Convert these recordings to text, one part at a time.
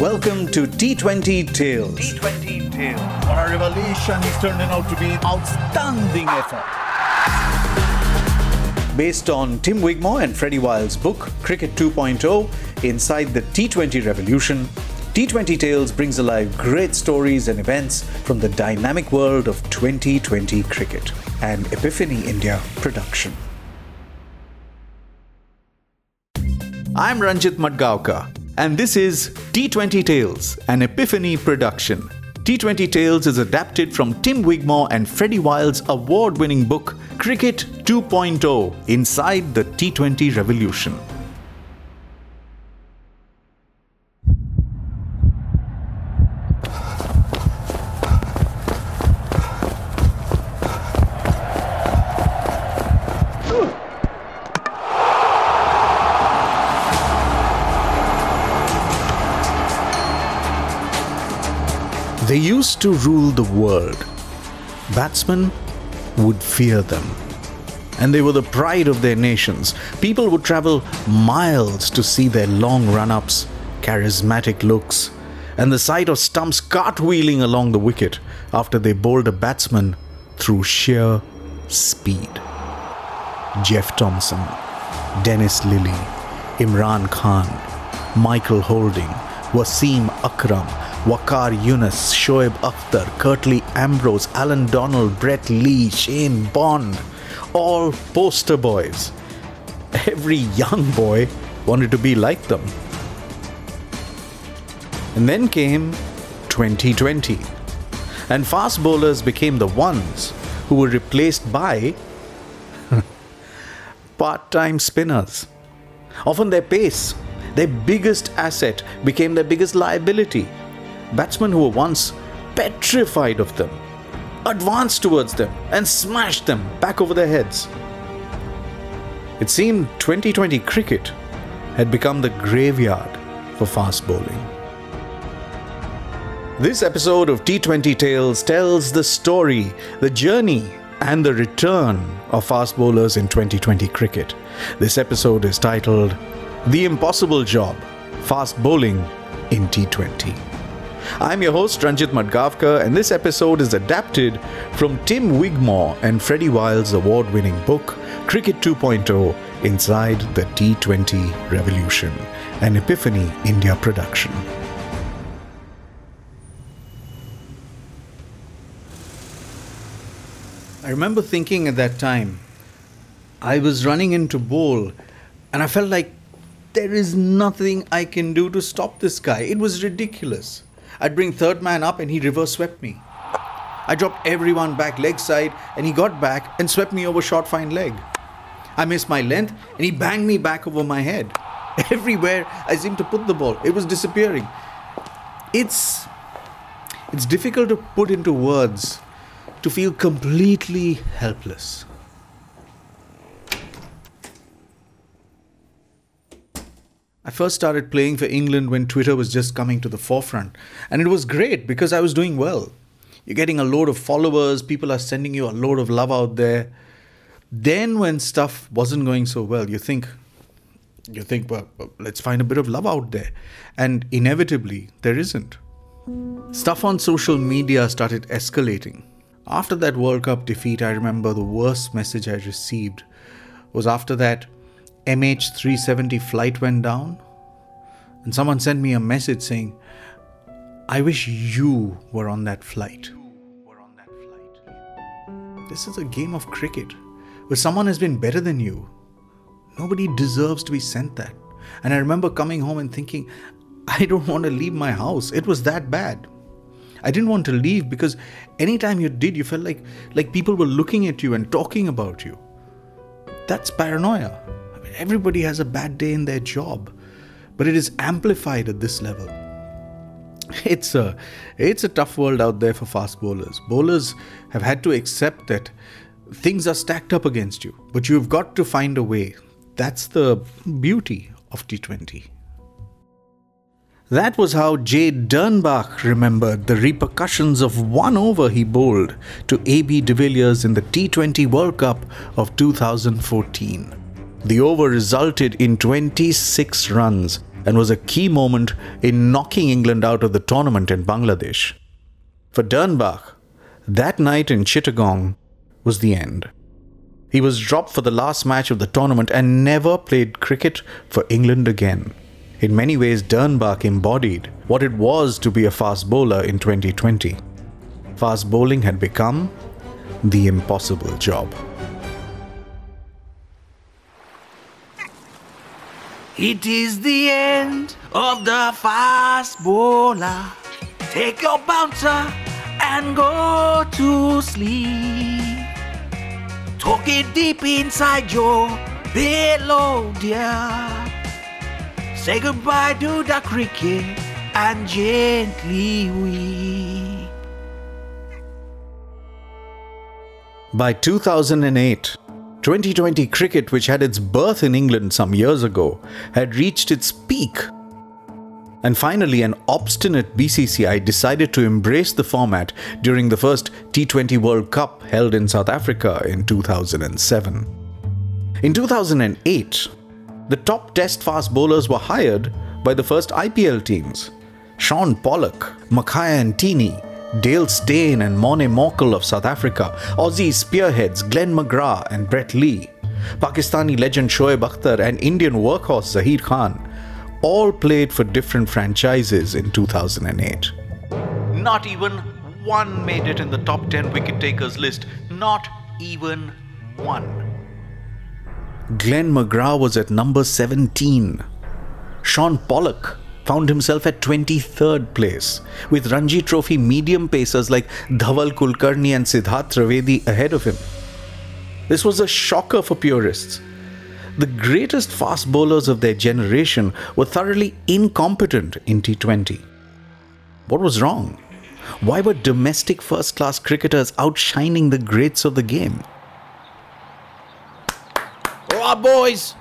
Welcome to T20 Tales. T20 Tales. What a revelation he's turning out to be. Outstanding effort. Based on Tim Wigmore and Freddie Wilde's book, Cricket 2.0 Inside the T20 Revolution, T20 Tales brings alive great stories and events from the dynamic world of 2020 cricket, an Epiphany India production. I'm Ranjit Madgavkar, and this is T20 Tales, an Epiphany production. T20 Tales is adapted from Tim Wigmore and Freddie Wilde's award winning book, Cricket 2.0 Inside the T20 Revolution. To rule the world. Batsmen would fear them. And they were the pride of their nations. People would travel miles to see their long run ups, charismatic looks, and the sight of stumps cartwheeling along the wicket after they bowled a batsman through sheer speed. Jeff Thomson, Dennis Lillee, Imran Khan, Michael Holding, Wasim Akram, Waqar Younis, Shoaib Akhtar, Curtly Ambrose, Allan Donald, Brett Lee, Shane Bond, all poster boys. Every young boy wanted to be like them. And then came 2020. And fast bowlers became the ones who were replaced by part time spinners. Often their pace, their biggest asset, became their biggest liability. Batsmen who were once petrified of them advanced towards them and smashed them back over their heads. It seemed 2020 cricket had become the graveyard for fast bowling. This episode of T20 Tales tells the story, the journey, and the return of fast bowlers in 2020 cricket. This episode is titled The Impossible Job Fast Bowling in T20. I'm your host, Ranjit Madgavkar, and this episode is adapted from Tim Wigmore and Freddie Wilde's award winning book, Cricket 2.0 Inside the T20 Revolution, an Epiphany India production. I remember thinking at that time, I was running into bowl, and I felt like there is nothing I can do to stop this guy. It was ridiculous. I'd bring third man up and he reverse swept me. I dropped everyone back leg side and he got back and swept me over short fine leg. I missed my length and he banged me back over my head. Everywhere I seemed to put the ball, it was disappearing. It's it's difficult to put into words to feel completely helpless. I first started playing for England when Twitter was just coming to the forefront. And it was great because I was doing well. You're getting a load of followers, people are sending you a load of love out there. Then when stuff wasn't going so well, you think you think well, let's find a bit of love out there. And inevitably there isn't. Stuff on social media started escalating. After that World Cup defeat, I remember the worst message I received was after that MH370 flight went down, and someone sent me a message saying, I wish you were on that flight. This is a game of cricket where someone has been better than you. Nobody deserves to be sent that. And I remember coming home and thinking, I don't want to leave my house. It was that bad. I didn't want to leave because anytime you did, you felt like, like people were looking at you and talking about you. That's paranoia. Everybody has a bad day in their job, but it is amplified at this level. It's a it's a tough world out there for fast bowlers. Bowlers have had to accept that things are stacked up against you, but you've got to find a way. That's the beauty of T20. That was how Jade Dernbach remembered the repercussions of one over he bowled to AB de Villiers in the T20 World Cup of 2014. The over resulted in 26 runs and was a key moment in knocking England out of the tournament in Bangladesh. For Dernbach, that night in Chittagong was the end. He was dropped for the last match of the tournament and never played cricket for England again. In many ways, Dernbach embodied what it was to be a fast bowler in 2020. Fast bowling had become the impossible job. It is the end of the fast bowler. Take your bouncer and go to sleep. Talk it deep inside your pillow, dear. Say goodbye to the cricket and gently weep. By 2008, 2020 cricket, which had its birth in England some years ago, had reached its peak. And finally, an obstinate BCCI decided to embrace the format during the first T20 World Cup held in South Africa in 2007. In 2008, the top test fast bowlers were hired by the first IPL teams. Shaun Pollock, Makhaya Ntini, Dale Steyn and Morne Morkel of South Africa, Aussie spearheads Glenn McGrath and Brett Lee, Pakistani legend Shoaib Akhtar and Indian workhorse Zaheer Khan all played for different franchises in 2008. Not even one made it in the top 10 wicket takers list. Not even one. Glenn McGrath was at number 17. Shaun Pollock found himself at 23rd place, with Ranji Trophy medium pacers like Dhaval Kulkarni and Siddharth Trivedi ahead of him. This was a shocker for purists. The greatest fast bowlers of their generation were thoroughly incompetent in T20. What was wrong? Why were domestic first class cricketers outshining the greats of the game? All right, boys.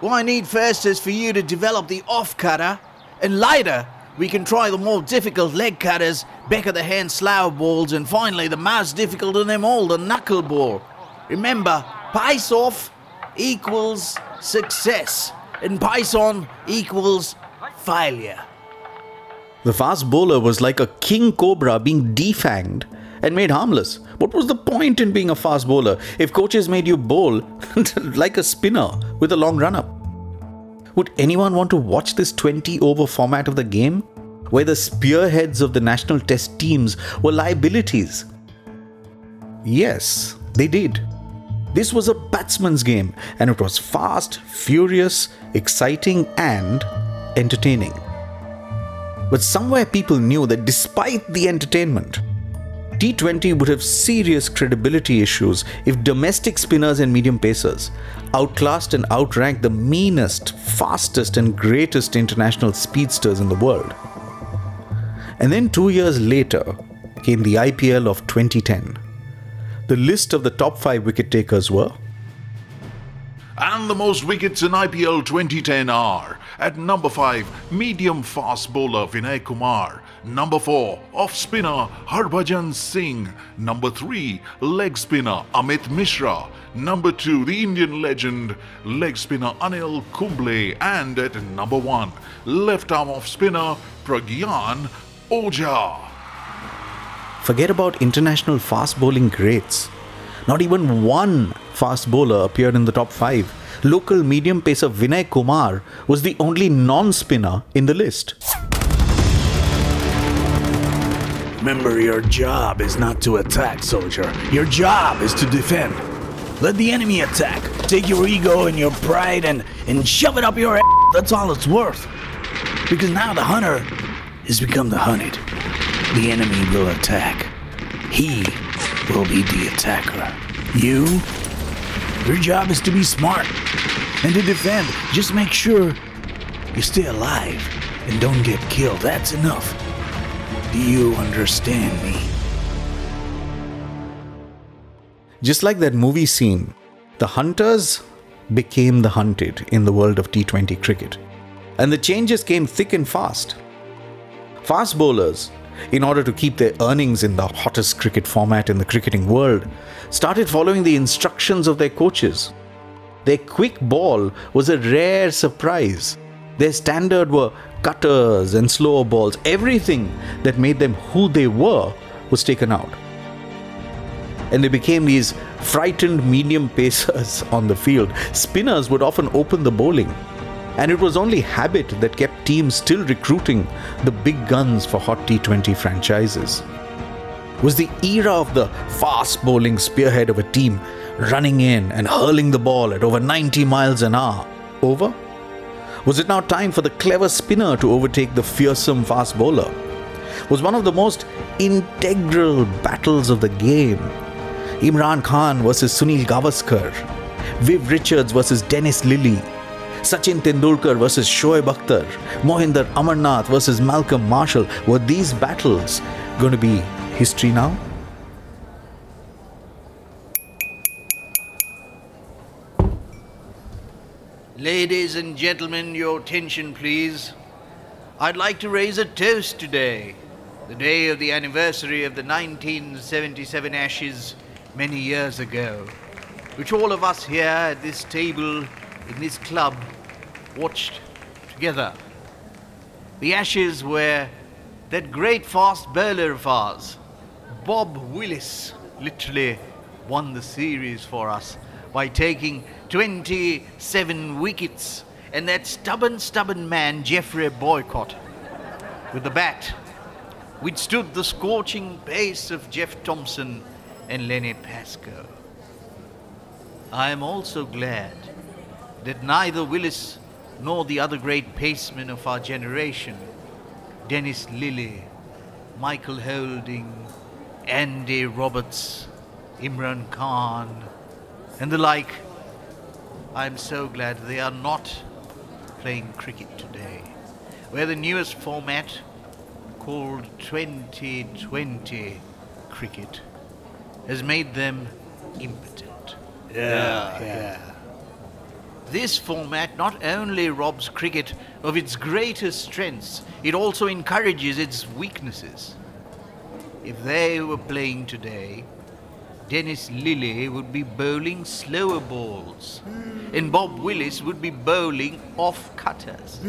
What I need first is for you to develop the off cutter, and later we can try the more difficult leg cutters, back of the hand slow balls, and finally the most difficult of them all, the knuckleball. Remember, pace off equals success, and pace on equals failure. The fast bowler was like a king cobra being defanged and made harmless. What was the point in being a fast bowler if coaches made you bowl like a spinner with a long run up? Would anyone want to watch this 20 over format of the game where the spearheads of the national test teams were liabilities? Yes, they did. This was a batsman's game, and it was fast, furious, exciting, and entertaining. But somewhere people knew that despite the entertainment, T20 would have serious credibility issues if domestic spinners and medium pacers outclassed and outranked the meanest, fastest, and greatest international speedsters in the world. And then two years later came the IPL of 2010. The list of the top five wicket takers were And the most wickets in IPL 2010 are at number 5, medium fast bowler Vinay Kumar. Number 4, off spinner Harbhajan Singh. Number 3, leg spinner Amit Mishra. Number 2, the Indian legend leg spinner Anil Kumble. And at number 1, left arm off spinner Pragyan Oja. Forget about international fast bowling greats. Not even one fast bowler appeared in the top five. Local medium pacer Vinay Kumar was the only non spinner in the list. Remember, your job is not to attack, soldier. Your job is to defend. Let the enemy attack. Take your ego and your pride and, and shove it up your ass. That's all it's worth. Because now the hunter has become the hunted. The enemy will attack. He will be the attacker. You, your job is to be smart and to defend. Just make sure you stay alive and don't get killed. That's enough. Do you understand me? Just like that movie scene, the hunters became the hunted in the world of T20 cricket. And the changes came thick and fast. Fast bowlers, in order to keep their earnings in the hottest cricket format in the cricketing world, started following the instructions of their coaches. Their quick ball was a rare surprise. Their standard were cutters and slower balls. Everything that made them who they were was taken out. And they became these frightened medium pacers on the field. Spinners would often open the bowling. And it was only habit that kept teams still recruiting the big guns for hot T20 franchises. Was the era of the fast bowling spearhead of a team running in and hurling the ball at over 90 miles an hour over? Was it now time for the clever spinner to overtake the fearsome fast bowler? Was one of the most integral battles of the game Imran Khan versus Sunil Gavaskar, Viv Richards versus Dennis Lillee, Sachin Tendulkar versus Shoaib Akhtar, Mohinder Amarnath versus Malcolm Marshall. Were these battles going to be history now? Ladies and gentlemen, your attention, please. I'd like to raise a toast today, the day of the anniversary of the 1977 Ashes many years ago, which all of us here at this table, in this club, watched together. The Ashes were that great fast bowler of ours, Bob Willis, literally won the series for us by taking 27 wickets, and that stubborn, stubborn man, Geoffrey Boycott, with the bat, withstood the scorching pace of Jeff Thomson and Lenny Pascoe. I am also glad that neither Willis nor the other great pacemen of our generation, Dennis Lillee, Michael Holding, Andy Roberts, Imran Khan, and the like, I'm so glad they are not playing cricket today, where the newest format, called 2020 cricket, has made them impotent. Yeah, yeah. This format not only robs cricket of its greatest strengths, it also encourages its weaknesses. If they were playing today, Dennis Lillee would be bowling slower balls, and Bob Willis would be bowling off cutters.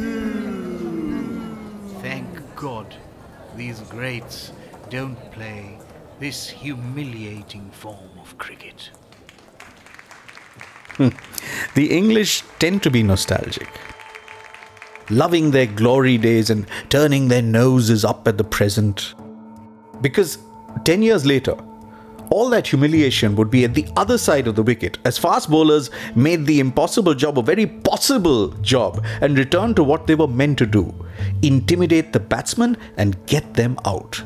Thank God these greats don't play this humiliating form of cricket. The English tend to be nostalgic, loving their glory days and turning their noses up at the present. Because 10 years later, all that humiliation would be at the other side of the wicket as fast bowlers made the impossible job a very possible job and returned to what they were meant to do intimidate the batsmen and get them out.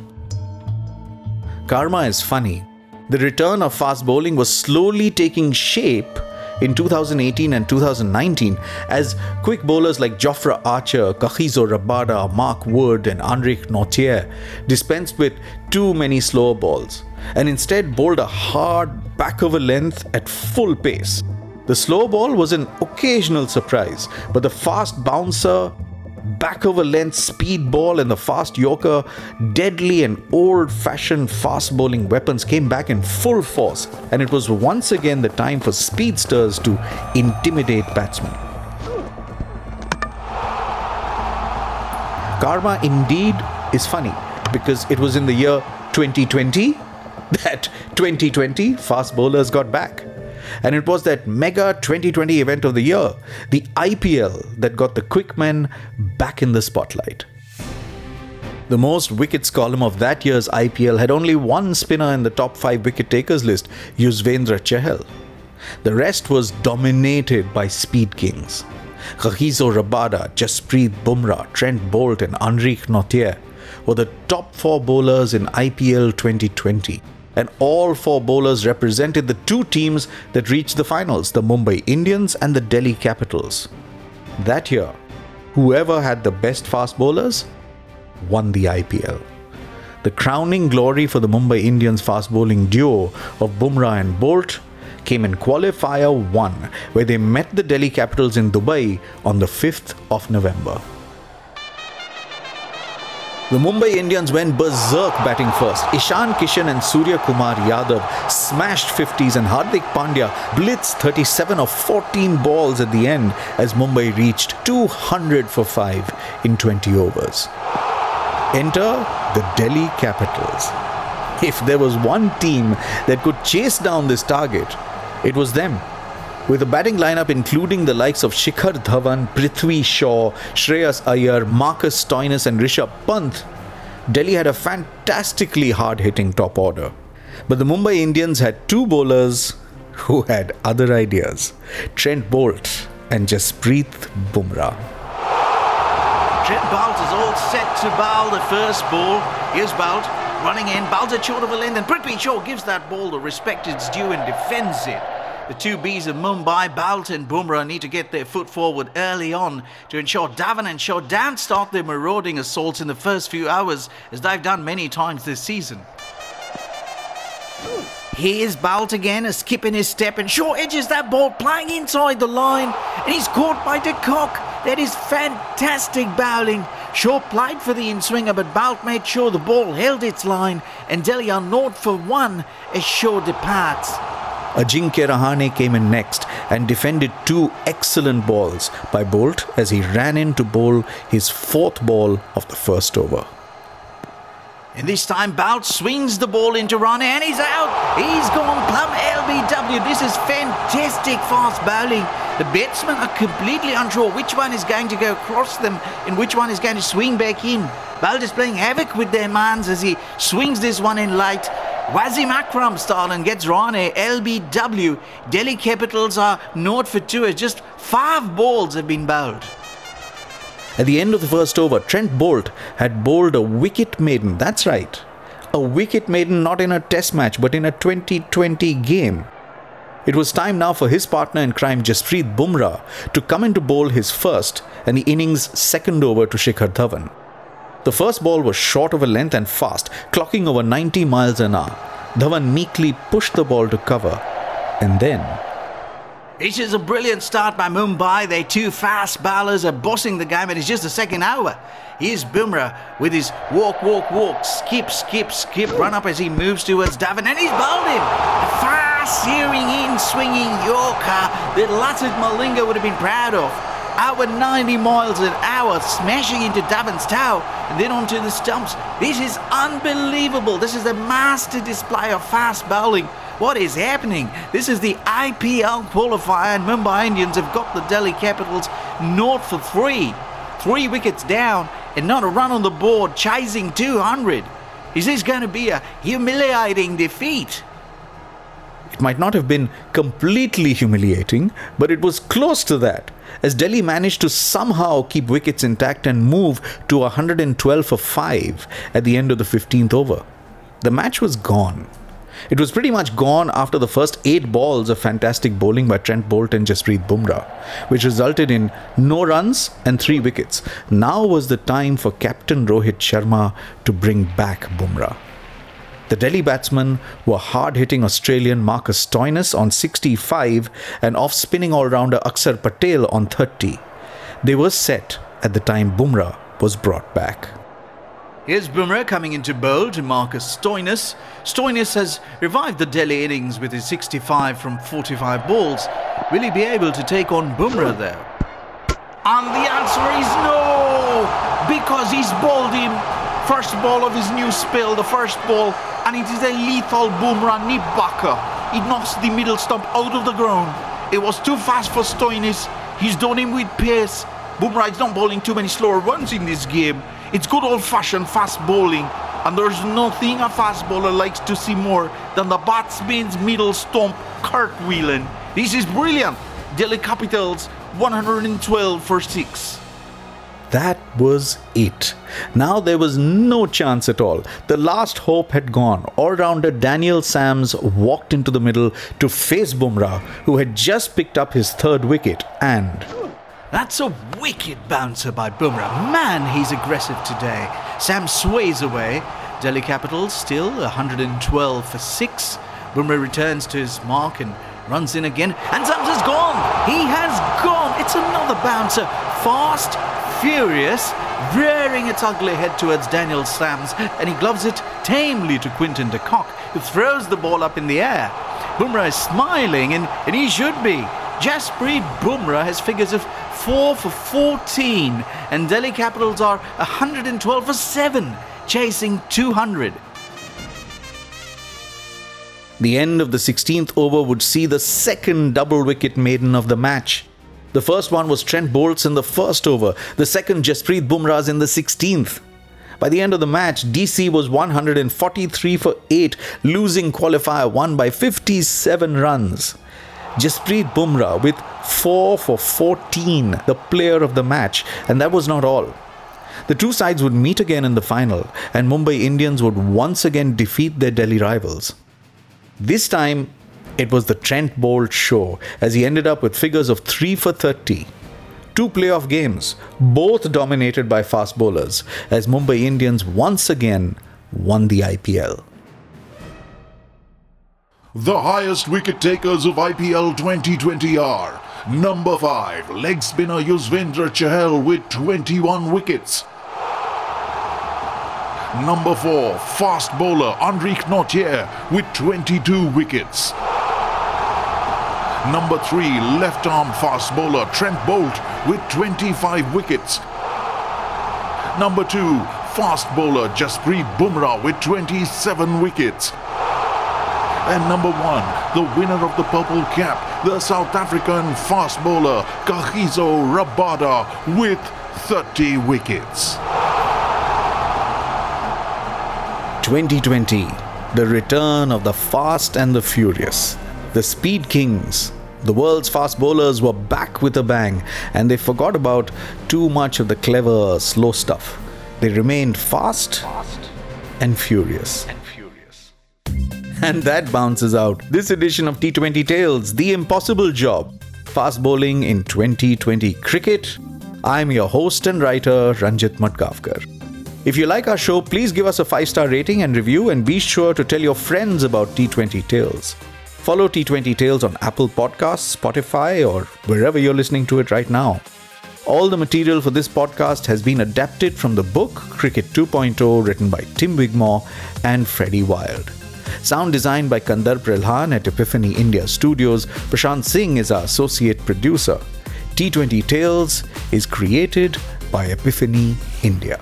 Karma is funny. The return of fast bowling was slowly taking shape in 2018 and 2019 as quick bowlers like Jofra Archer, Kagiso Rabada, Mark Wood, and Anrich Nortje dispensed with too many slower balls and instead bowled a hard back over length at full pace. The slow ball was an occasional surprise, but the fast bouncer, back over length speed ball, and the fast yorker, deadly and old fashioned fast bowling weapons came back in full force, and it was once again the time for speedsters to intimidate batsmen. Karma indeed is funny because it was in the year 2020 that 2020 fast bowlers got back. And it was that mega 2020 event of the year, the IPL, that got the quick men back in the spotlight. The most wickets column of that year's IPL had only one spinner in the top 5 wicket takers list, Yuzvendra Chahal. The rest was dominated by speed kings. Kagiso Rabada, Jasprit Bumrah, Trent Boult, and Anrich Nortje were the top four bowlers in IPL 2020 and all four bowlers represented the two teams that reached the finals the Mumbai Indians and the Delhi Capitals. That year, whoever had the best fast bowlers won the IPL. The crowning glory for the Mumbai Indians fast bowling duo of Bumrah and Boult came in qualifier 1 where they met the Delhi Capitals in Dubai on the 5th of November. The Mumbai Indians went berserk batting first. Ishan Kishan and Surya Kumar Yadav smashed 50s and Hardik Pandya blitzed 37 of 14 balls at the end as Mumbai reached 200 for 5 in 20 overs. Enter the Delhi Capitals. If there was one team that could chase down this target, it was them. With a batting lineup including the likes of Shikhar Dhawan, Prithvi Shaw, Shreyas Iyer, Marcus Stoinis, and Rishabh Pant, Delhi had a fantastically hard hitting top order. But the Mumbai Indians had two bowlers who had other ideas Trent Boult and Jasprit Bumrah. Trent Boult is all set to bowl the first ball. Here's Boult running in. Boult's a short of a length, and Prithvi Shaw gives that ball the respect it's due and defends it. The two Bs of Mumbai, Boult and Bumrah, need to get their foot forward early on to ensure Dhawan and Shaw don't start their marauding assaults in the first few hours, as they've done many times this season. Here's Boult again, a skip in his step, and Shaw edges that ball, playing inside the line, and he's caught by De Kock. That is fantastic bowling. Shaw played for the in-swinger, but Boult made sure the ball held its line, and Delhi are naught for one as Shaw departs. Ajinkya Rahane came in next and defended two excellent balls by Boult as he ran in to bowl his fourth ball of the first over. And this time Boult swings the ball into Rahane and he's out. He's gone plumb LBW. This is fantastic fast bowling. The batsmen are completely unsure which one is going to go across them and which one is going to swing back in. Boult is playing havoc with their minds as he swings this one in late. Wasim Akram style and gets Rahane LBW. Delhi Capitals are naught for two as just five balls have been bowled. At the end of the first over, Trent Boult had bowled a wicket maiden. That's right. A wicket maiden not in a test match but in a 2020 game. It was time now for his partner in crime, Jasprit Bumrah, to come in to bowl his first and the innings' second over to Shikhar Dhawan. The first ball was short of a length and fast, clocking over 90 miles an hour. Dhawan meekly pushed the ball to cover and then It is a brilliant start by Mumbai. Their two fast bowlers are bossing the game. And It is just the second hour. Here's Bumrah with his walk, walk, walk, skip, skip, skip, run up as he moves towards Dhawan, and he's bowled him. A fast, searing in, swinging Yorker that Lasith Malinga would have been proud of. Over 90 miles an hour, smashing into Dhawan's toe and then onto the stumps. This is unbelievable. This is a master display of fast bowling. What is happening? This is the IPL qualifier, and Mumbai Indians have got the Delhi Capitals naught for three. Three wickets down, and not a run on the board, chasing 200. Is this going to be a humiliating defeat? It might not have been completely humiliating, but it was close to that, as Delhi managed to somehow keep wickets intact and move to 112 for 5 at the end of the 15th over. The match was gone. It was pretty much gone after the first eight balls of fantastic bowling by Trent Boult and Jasprit Bumrah, which resulted in no runs and three wickets. Now was the time for Captain Rohit Sharma to bring back Bumrah. The Delhi batsmen were hard hitting Australian Marcus Stoinis on 65 and off spinning all rounder Akshar Patel on 30. They were set at the time Bumrah was brought back. Here's Bumrah coming into bowl to Marcus Stoinis. Stoinis has revived the Delhi innings with his 65 from 45 balls. Will he be able to take on Bumrah there? And the answer is no! Because he's bowled him. First ball of his new spell, the first ball, and it is a lethal boomerang nip backer. It knocks the middle stump out of the ground. It was too fast for Stoinis. He's done him with pace. Boomerang's not bowling too many slower runs in this game. It's good old fashioned fast bowling, and there's nothing a fast bowler likes to see more than the batsman's middle stump cartwheeling. This is brilliant. Delhi Capitals 112 for 6. That was it. Now there was no chance at all. The last hope had gone. All rounder Daniel Sams walked into the middle to face Bumrah, who had just picked up his third wicket, and That's a wicked bouncer by Bumrah. Man, he's aggressive today. Sam sways away. Delhi Capitals still 112 for 6. Bumrah returns to his mark and runs in again. And Sams has gone. He has gone. It's another bouncer. Fast, furious, rearing its ugly head towards Daniel Sams, and he gloves it tamely to Quinton de Kock, who throws the ball up in the air. Bumrah is smiling, and, and he should be. Jasprit Bumrah has figures of 4 for 14, and Delhi Capitals are 112 for 7, chasing 200. The end of the 16th over would see the second double wicket maiden of the match. The first one was Trent Boult's in the first over, the second Jasprit Bumrah's in the 16th. By the end of the match, DC was 143 for 8, losing qualifier 1 by 57 runs. Jasprit Bumrah with 4 for 14, the player of the match, and that was not all. The two sides would meet again in the final, and Mumbai Indians would once again defeat their Delhi rivals. This time, it was the Trent Boult show, as he ended up with figures of 3 for 30. Two playoff games, both dominated by fast bowlers, as Mumbai Indians once again won the IPL. The highest wicket takers of IPL 2020 are number 5, leg spinner Yuzvendra Chahal with 21 wickets. Number 4, fast bowler Anrich Nortje with 22 wickets. Number 3, left arm fast bowler Trent Boult with 25 wickets. Number 2, fast bowler Jasprit Bumrah with 27 wickets. And number 1, the winner of the purple cap, the South African fast bowler Kagiso Rabada with 30 wickets. 2020, the return of the fast and the furious. The Speed Kings, the world's fast bowlers, were back with a bang, and they forgot about too much of the clever, slow stuff. They remained fast, and furious. And that bounces out this edition of T20 Tales, The Impossible Job. Fast bowling in 2020 cricket. I'm your host and writer, Ranjit Madgavkar. If you like our show, please give us a 5 star rating and review, and be sure to tell your friends about T20 Tales. Follow T20 Tales on Apple Podcasts, Spotify, or wherever you're listening to it right now. All the material for this podcast has been adapted from the book Cricket 2.0, written by Tim Wigmore and Freddie Wilde. Sound designed by Kandar Prelhan at Epiphany India Studios. Prashant Singh is our associate producer. T20 Tales is created by Epiphany India.